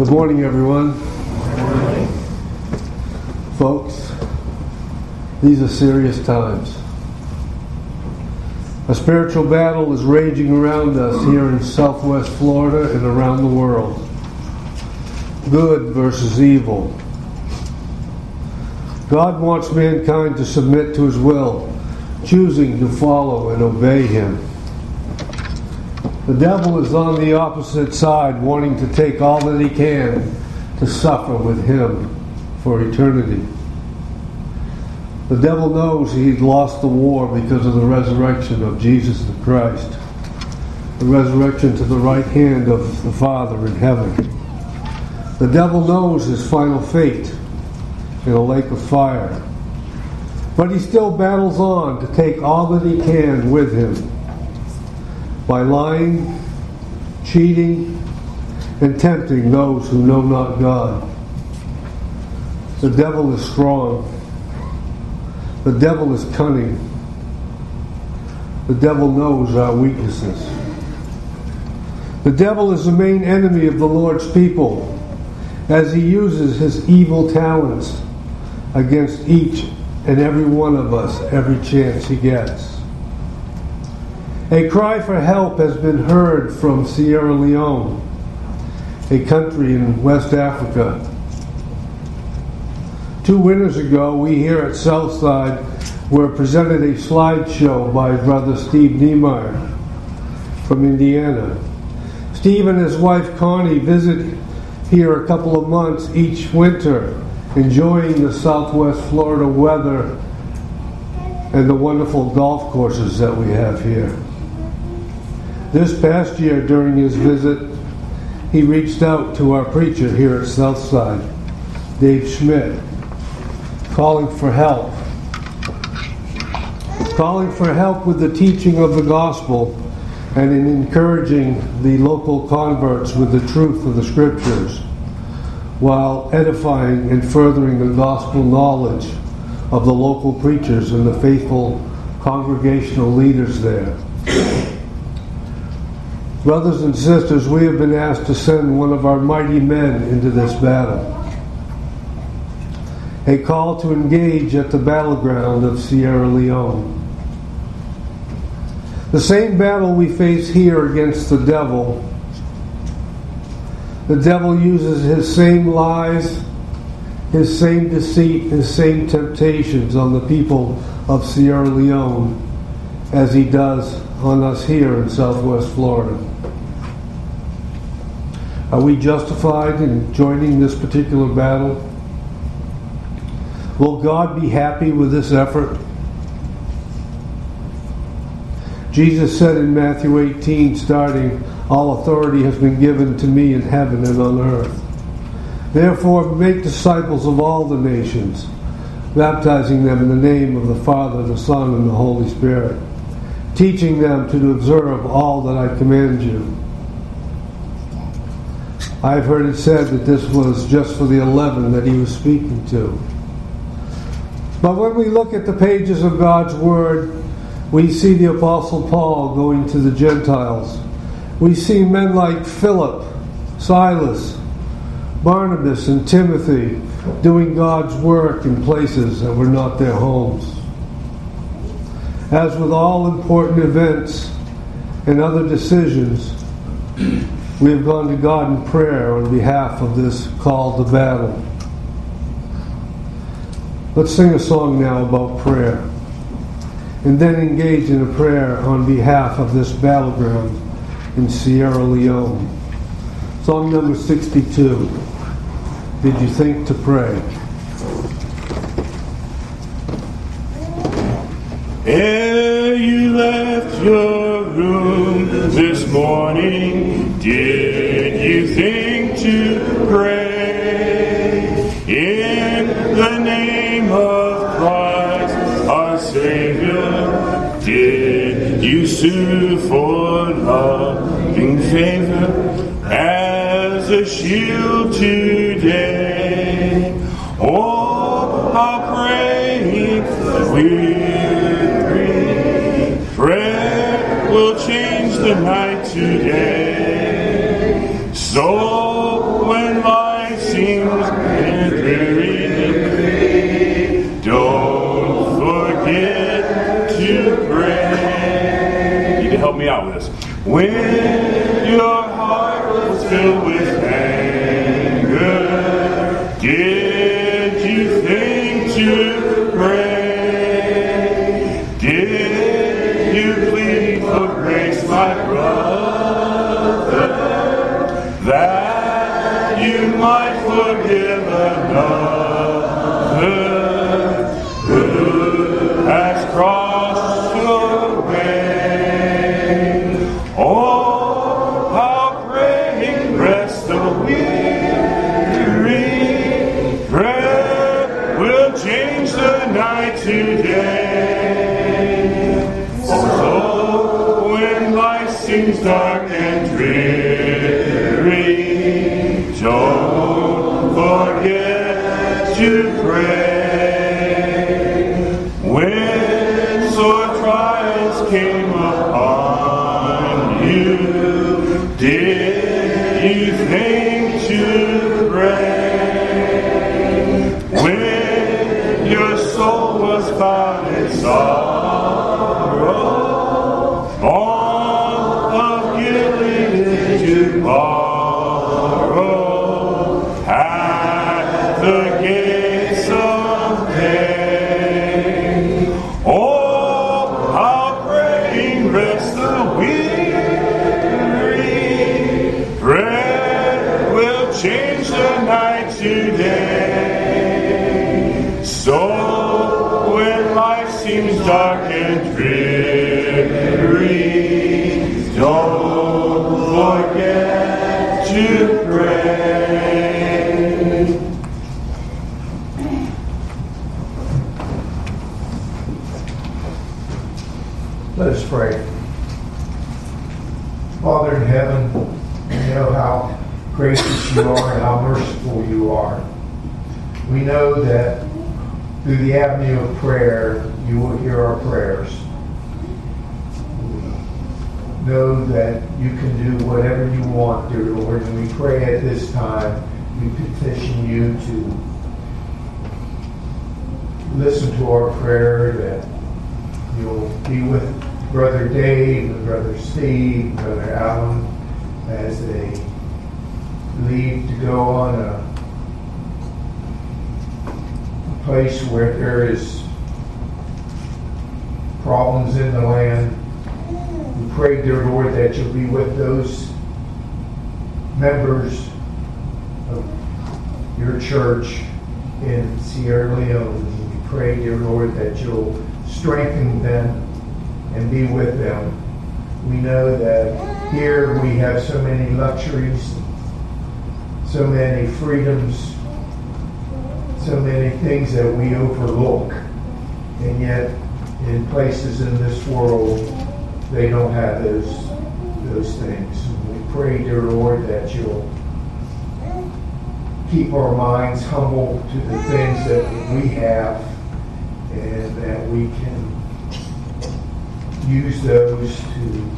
Good morning, everyone. Folks, these are serious times. A spiritual battle is raging around us here in southwest Florida and around the world. Good versus evil. God wants mankind to submit to his will, choosing to follow and obey him. The devil is on the opposite side, wanting to take all that he can to suffer with him for eternity. The devil knows he's lost the war because of the resurrection of Jesus the Christ, the resurrection to the right hand of the Father in heaven. The devil knows his final fate in a lake of fire. But he still battles on to take all that he can with him by lying, cheating, and tempting those who know not God. The devil is strong. The devil is cunning. The devil knows our weaknesses. The devil is the main enemy of the Lord's people as he uses his evil talents against each and every one of us every chance he gets. A cry for help has been heard from Sierra Leone, a country in West Africa. Two winters ago, we here at Southside were presented a slideshow by Brother Steve Niemeyer from Indiana. Steve and his wife Connie visit here a couple of months each winter, enjoying the southwest Florida weather and the wonderful golf courses that we have here. This past year, during his visit, he reached out to our preacher here at Southside, Dave Schmidt, calling for help. Calling for help with the teaching of the gospel and in encouraging the local converts with the truth of the scriptures while edifying and furthering the gospel knowledge of the local preachers and the faithful congregational leaders there. Brothers and sisters, we have been asked to send one of our mighty men into this battle. A call to engage at the battleground of Sierra Leone. The same battle we face here against the devil. The devil uses his same lies, his same deceit, his same temptations on the people of Sierra Leone as he does on us here in southwest Florida. Are we justified in joining this particular battle? Will God be happy with this effort? Jesus said in Matthew 18, starting, All authority has been given to me in heaven and on earth. Therefore, make disciples of all the nations, baptizing them in the name of the Father, the Son, and the Holy Spirit, teaching them to observe all that I command you. I've heard it said that this was just for the eleven that he was speaking to. But when we look at the pages of God's Word, we see the Apostle Paul going to the Gentiles. We see men like Philip, Silas, Barnabas, and Timothy doing God's work in places that were not their homes. As with all important events and other decisions, we have gone to God in prayer on behalf of this call to battle. Let's sing a song now about prayer and then engage in a prayer on behalf of this battleground in Sierra Leone. Song number 62 Did You Think to Pray? Ere you left your room this morning, did you think to pray in the name of Christ our Savior? Did you sue for loving favor as a shield today? So when life seems dreary, don't forget to pray. You need to help me out with this. When your heart was filled with anger, did you think to pray? Did you plead for grace, my brother? Life change the night to day. So when life seems dark and dreary, don't forget to pray. Let us pray. Father in heaven, gracious you are and how merciful you are. We know that through the avenue of prayer, you will hear our prayers. We know that you can do whatever you want, dear Lord, and we pray at this time, we petition you to listen to our prayer, that you'll be with Brother Dave and Brother Steve Brother Alan as they leave to go on a place where there is problems in the land. We pray, dear Lord, that you'll be with those members of your church in Sierra Leone. We pray, dear Lord, that you'll strengthen them and be with them. We know that here we have so many luxuries, so many freedoms, so many things that we overlook. And yet, in places in this world, they don't have those, those things. And we pray, dear Lord, that you'll keep our minds humble to the things that we have and that we can use those to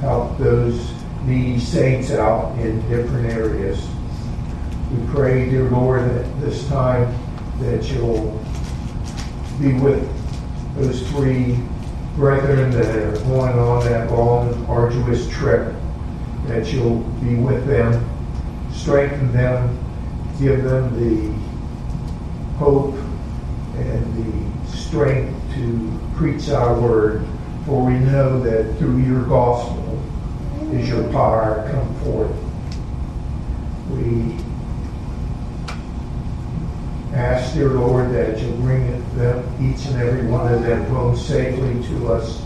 help those needy saints out in different areas. We pray, dear Lord, that this time that you'll be with those three brethren that are going on that long, arduous trip, that you'll be with them, strengthen them, give them the hope and the strength to preach our word. For we know that through your gospel is your power come forth. We ask, dear Lord, that you bring them, each and every one of them home safely to us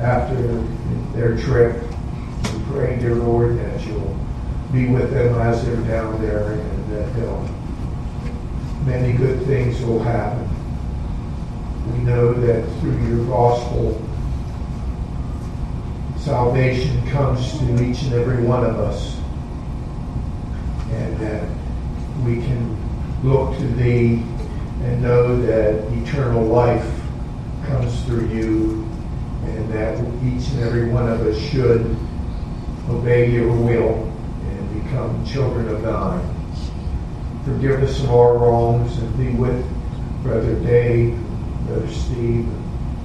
after their trip. We pray, dear Lord, that you'll be with them as they're down there and that they'll, many good things will happen. We know that through your gospel, salvation comes to each and every one of us. And that we can look to thee and know that eternal life comes through you and that each and every one of us should obey your will and become children of thine. Forgive us of our wrongs and be with Brother Dave, Brother Steve,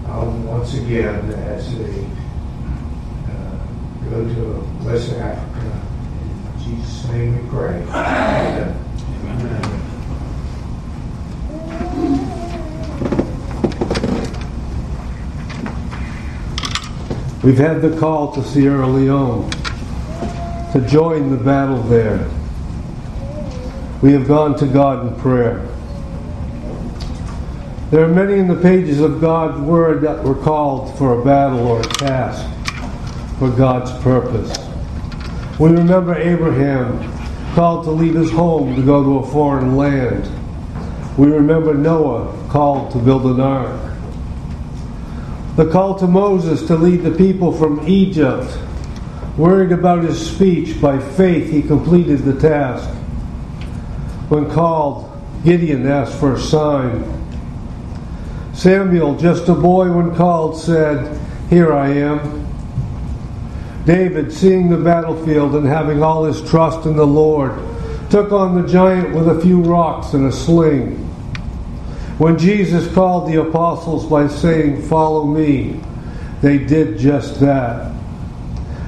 um, once again as they uh, go to West Africa. In Jesus' name we pray. Amen. We've had the call to Sierra Leone to join the battle there. We have gone to God in prayer. There are many in the pages of God's Word that were called for a battle or a task for God's purpose. We remember Abraham called to leave his home to go to a foreign land. We remember Noah called to build an ark. The call to Moses to lead the people from Egypt. Worried about his speech, by faith he completed the task. When called, Gideon asked for a sign. Samuel, just a boy when called, said, Here I am. David, seeing the battlefield and having all his trust in the Lord, took on the giant with a few rocks and a sling. When Jesus called the apostles by saying, Follow me, they did just that.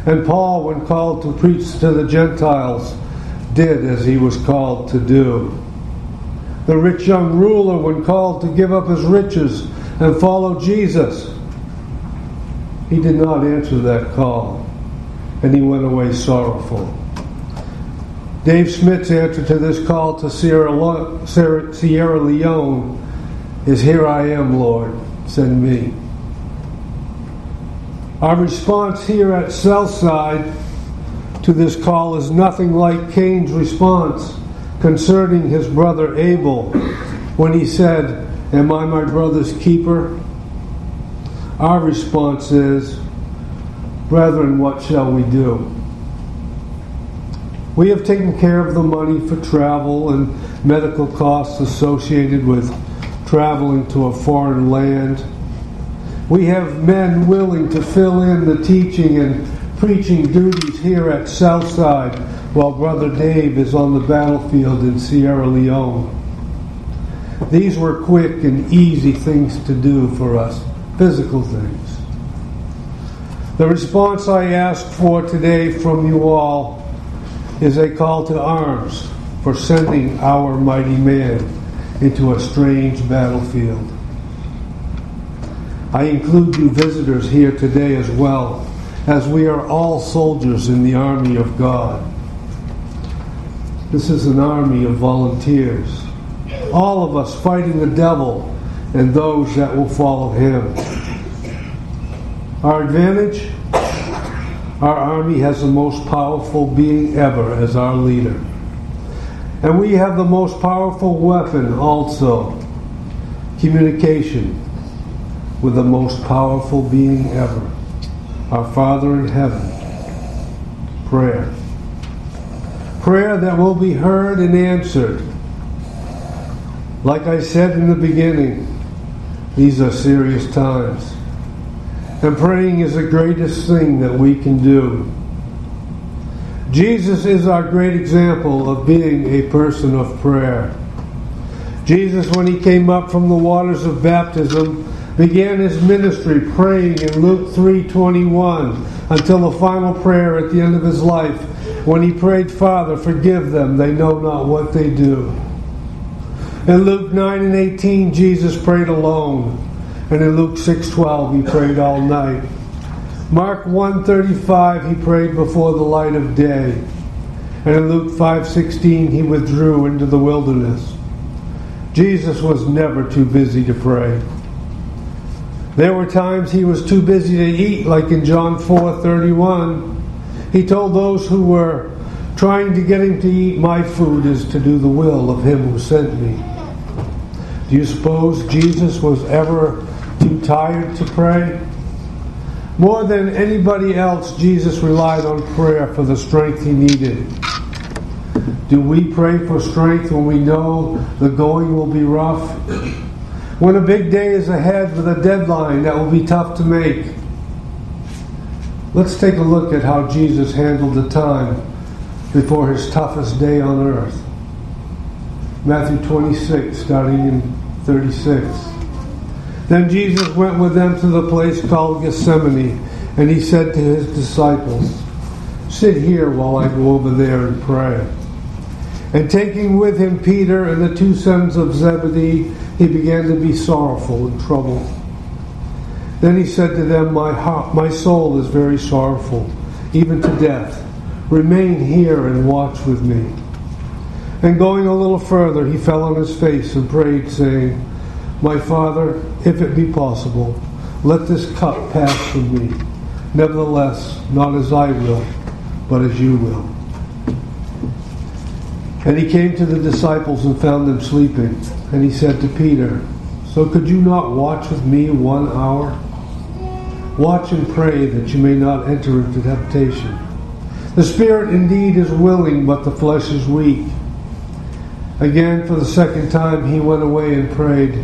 And Paul, when called to preach to the Gentiles, did as he was called to do. The rich young ruler, when called to give up his riches and follow Jesus, he did not answer that call, and he went away sorrowful. Dave Smith's answer to this call to Sierra, Leone is Here I am, Lord, send me. Our response here at Southside to this call is nothing like Cain's response concerning his brother Abel when he said, Am I my brother's keeper? Our response is, Brethren, what shall we do? We have taken care of the money for travel and medical costs associated with traveling to a foreign land. We have men willing to fill in the teaching and preaching duties here at Southside while Brother Dave is on the battlefield in Sierra Leone. These were quick and easy things to do for us, physical things. The response I ask for today from you all is a call to arms for sending our mighty man into a strange battlefield. I include you visitors here today as well, as we are all soldiers in the army of God. This is an army of volunteers, all of us fighting the devil and those that will follow him. Our advantage? Our army has the most powerful being ever as our leader. And we have the most powerful weapon also communication with the most powerful being ever, our Father in heaven. Prayer. Prayer that will be heard and answered. Like I said in the beginning, these are serious times. And praying is the greatest thing that we can do. Jesus is our great example of being a person of prayer. Jesus, when he came up from the waters of baptism, began his ministry praying in Luke 3:21 until the final prayer at the end of his life when he prayed, "Father, forgive them; they know not what they do." In Luke 9 and 18, Jesus prayed alone, and in Luke 6:12, he prayed all night. Mark 1:35 he prayed before the light of day. And in Luke 5:16 he withdrew into the wilderness. Jesus was never too busy to pray. There were times he was too busy to eat like in John 4:31. He told those who were trying to get him to eat, "My food is to do the will of him who sent me." Do you suppose Jesus was ever too tired to pray? More than anybody else, Jesus relied on prayer for the strength he needed. Do we pray for strength when we know the going will be rough? When a big day is ahead with a deadline that will be tough to make? Let's take a look at how Jesus handled the time before his toughest day on earth. Matthew 26, starting in 36. Then Jesus went with them to the place called Gethsemane, and he said to his disciples, Sit here while I go over there and pray. And taking with him Peter and the two sons of Zebedee, he began to be sorrowful and troubled. Then he said to them, My heart, my soul is very sorrowful, even to death. Remain here and watch with me. And going a little further, he fell on his face and prayed, saying, My Father, if it be possible, let this cup pass from me. Nevertheless, not as I will, but as you will. And he came to the disciples and found them sleeping. And he said to Peter, So could you not watch with me one hour? Watch and pray that you may not enter into temptation. The spirit indeed is willing, but the flesh is weak. Again, for the second time, he went away and prayed,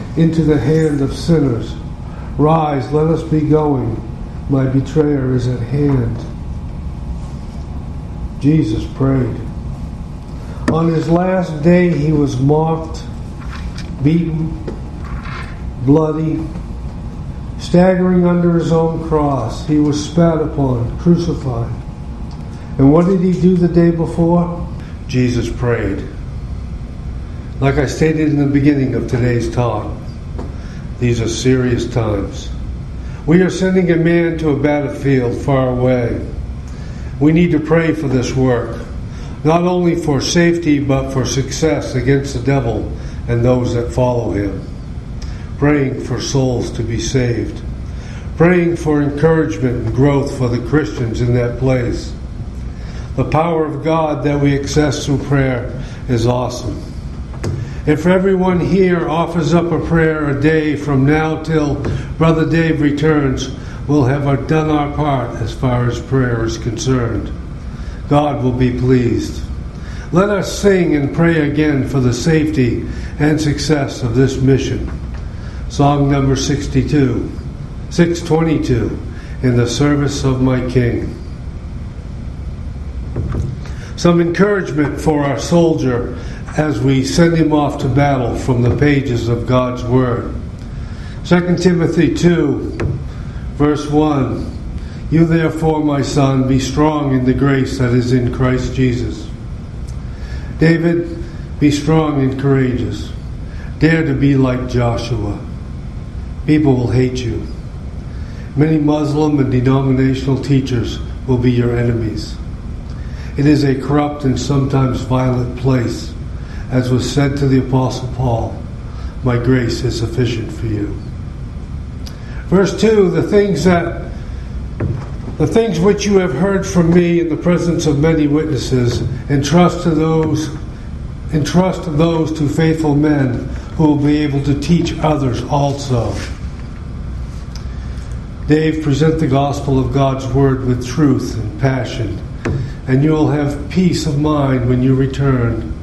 into the hand of sinners. Rise, let us be going. My betrayer is at hand. Jesus prayed. On his last day, he was mocked, beaten, bloody, staggering under his own cross. He was spat upon, crucified. And what did he do the day before? Jesus prayed. Like I stated in the beginning of today's talk, these are serious times. We are sending a man to a battlefield far away. We need to pray for this work, not only for safety, but for success against the devil and those that follow him. Praying for souls to be saved. Praying for encouragement and growth for the Christians in that place. The power of God that we access through prayer is awesome. If everyone here offers up a prayer a day from now till Brother Dave returns, we'll have done our part as far as prayer is concerned. God will be pleased. Let us sing and pray again for the safety and success of this mission. Song number 62, 622, in the service of my King. Some encouragement for our soldier as we send him off to battle from the pages of God's Word. 2 Timothy 2, verse 1 You therefore, my son, be strong in the grace that is in Christ Jesus. David, be strong and courageous. Dare to be like Joshua. People will hate you. Many Muslim and denominational teachers will be your enemies. It is a corrupt and sometimes violent place as was said to the Apostle Paul, My grace is sufficient for you. Verse 2 The things that the things which you have heard from me in the presence of many witnesses, entrust to those entrust those to faithful men who will be able to teach others also. Dave, present the gospel of God's word with truth and passion, and you will have peace of mind when you return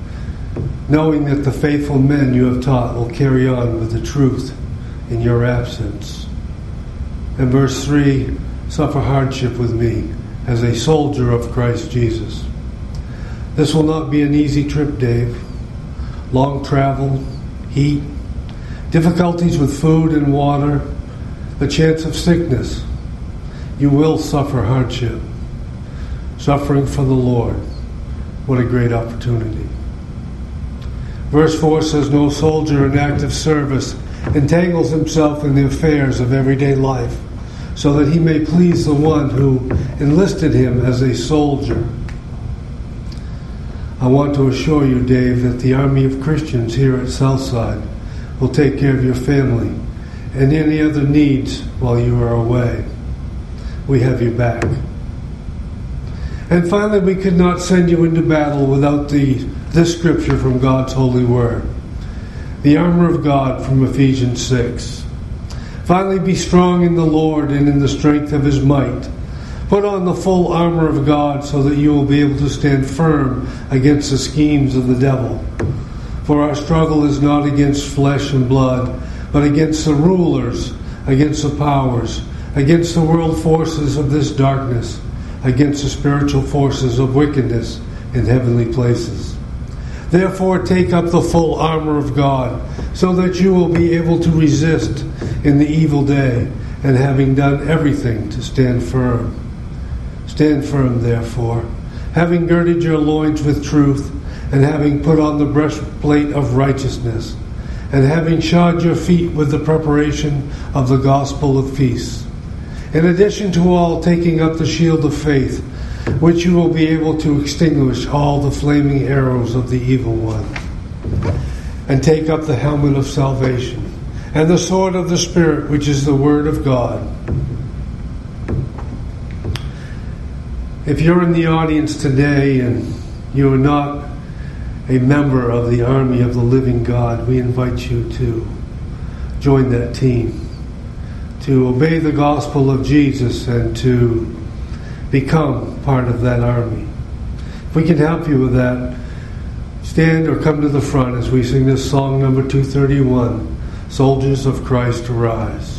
knowing that the faithful men you have taught will carry on with the truth in your absence. And verse 3 suffer hardship with me as a soldier of Christ Jesus. This will not be an easy trip, Dave. Long travel, heat, difficulties with food and water, the chance of sickness. You will suffer hardship. Suffering for the Lord. What a great opportunity. Verse 4 says, No soldier in active service entangles himself in the affairs of everyday life, so that he may please the one who enlisted him as a soldier. I want to assure you, Dave, that the army of Christians here at Southside will take care of your family and any other needs while you are away. We have your back. And finally, we could not send you into battle without the this scripture from God's holy word. The armor of God from Ephesians 6. Finally, be strong in the Lord and in the strength of his might. Put on the full armor of God so that you will be able to stand firm against the schemes of the devil. For our struggle is not against flesh and blood, but against the rulers, against the powers, against the world forces of this darkness, against the spiritual forces of wickedness in heavenly places. Therefore, take up the full armor of God, so that you will be able to resist in the evil day, and having done everything, to stand firm. Stand firm, therefore, having girded your loins with truth, and having put on the breastplate of righteousness, and having shod your feet with the preparation of the gospel of peace. In addition to all, taking up the shield of faith, which you will be able to extinguish all the flaming arrows of the evil one, and take up the helmet of salvation, and the sword of the Spirit, which is the word of God. If you're in the audience today and you are not a member of the army of the living God, we invite you to join that team, to obey the gospel of Jesus and to become part of that army. If we can help you with that, stand or come to the front as we sing this song number 231 Soldiers of Christ Arise.